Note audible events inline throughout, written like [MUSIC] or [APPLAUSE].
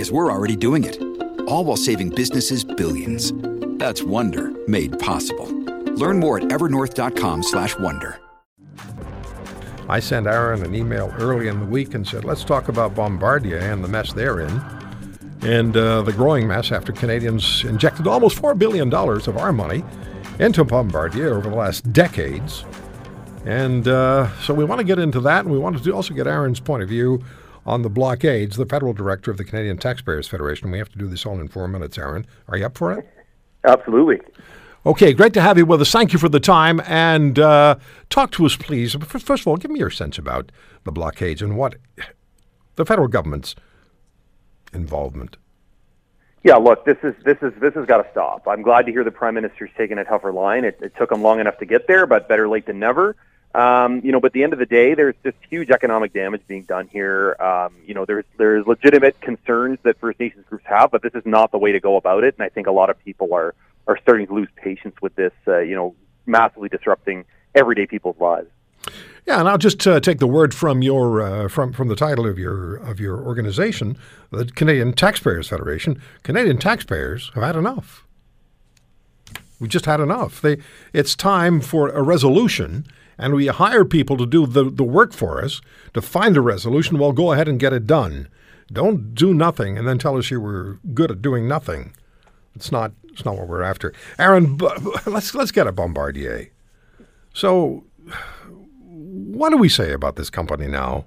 because we're already doing it. All while saving businesses billions. That's Wonder made possible. Learn more at evernorth.com/wonder. I sent Aaron an email early in the week and said, let's talk about Bombardier and the mess they're in. And uh, the growing mess after Canadians injected almost $4 billion of our money into Bombardier over the last decades. And uh, so we want to get into that, and we want to also get Aaron's point of view on the blockades, the federal director of the Canadian Taxpayers Federation. We have to do this all in four minutes, Aaron. Are you up for it? Absolutely. Okay, great to have you with us. Thank you for the time. And uh, talk to us, please. First of all, give me your sense about the blockades and what the federal government's involvement. Yeah, look, this is this is this has got to stop. I'm glad to hear the prime minister's taking a tougher line. It, it took him long enough to get there, but better late than never. Um, you know, but at the end of the day, there's just huge economic damage being done here. Um, you know, there's there's legitimate concerns that First Nations groups have, but this is not the way to go about it. And I think a lot of people are are starting to lose patience with this. Uh, you know, massively disrupting everyday people's lives. Yeah, and I'll just uh, take the word from your uh, from from the title of your of your organization, the Canadian Taxpayers Federation. Canadian taxpayers have had enough. We've just had enough. They, it's time for a resolution and we hire people to do the, the work for us to find a resolution, well, go ahead and get it done. Don't do nothing and then tell us you were good at doing nothing. It's not it's not what we're after. Aaron, [LAUGHS] let's let's get a Bombardier. So, what do we say about this company now?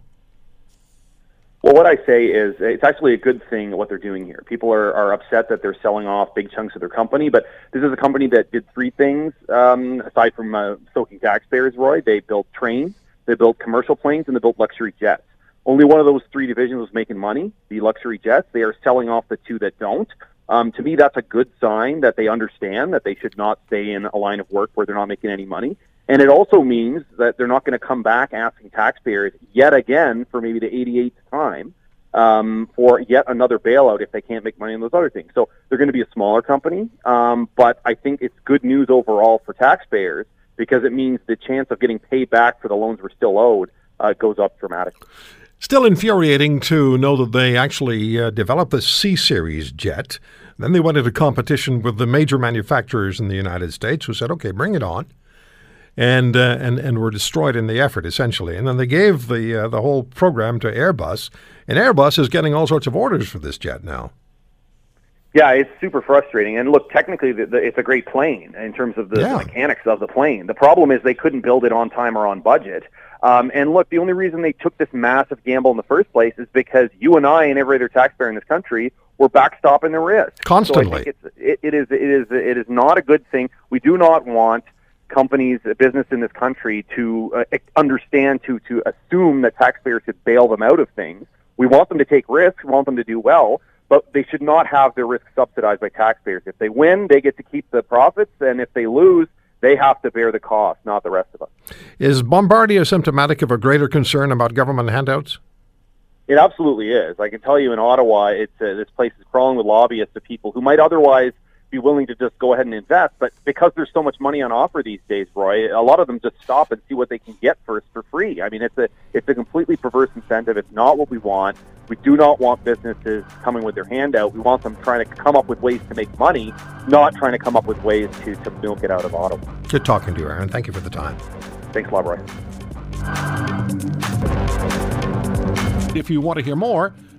Well, what I say is it's actually a good thing what they're doing here. People are, are upset that they're selling off big chunks of their company, but this is a company that did three things um, aside from uh, soaking taxpayers, Roy. They built trains, they built commercial planes, and they built luxury jets. Only one of those three divisions was making money, the luxury jets. They are selling off the two that don't. Um, to me, that's a good sign that they understand that they should not stay in a line of work where they're not making any money. And it also means that they're not going to come back asking taxpayers yet again for maybe the 88th time um, for yet another bailout if they can't make money on those other things. So they're going to be a smaller company, um, but I think it's good news overall for taxpayers because it means the chance of getting paid back for the loans we're still owed uh, goes up dramatically. Still infuriating to know that they actually uh, developed the C Series jet. Then they went into competition with the major manufacturers in the United States who said, okay, bring it on and uh, and and were destroyed in the effort essentially. And then they gave the uh, the whole program to Airbus, and Airbus is getting all sorts of orders for this jet now. Yeah, it's super frustrating. And look, technically, the, the, it's a great plane in terms of the, yeah. mechanics of the plane. The problem is they couldn't build it on time or on budget. Um, and look, the only reason they took this massive gamble in the first place is because you and I and every other taxpayer in this country were backstopping the risk constantly. So it, it is it is it is not a good thing. We do not want companies, business in this country to uh, understand, to to assume that taxpayers should bail them out of things. We want them to take risks. We want them to do well, but they should not have their risk subsidized by taxpayers. If they win, they get to keep the profits, and if they lose, they have to bear the cost, not the rest of us. Is Bombardier symptomatic of a greater concern about government handouts? It absolutely is. I can tell you in Ottawa, it's uh, this place is crawling with lobbyists of people who might otherwise be willing to just go ahead and invest. But because there's so much money on offer these days, Roy, a lot of them just stop and see what they can get first for free. I mean, it's a it's a completely perverse incentive. It's not what we want. We do not want businesses coming with their hand out. We want them trying to come up with ways to make money, not trying to come up with ways to, to milk it out of Ottawa. Good talking to you, Aaron. Thank you for the time. Thanks a lot, Roy. If you want to hear more,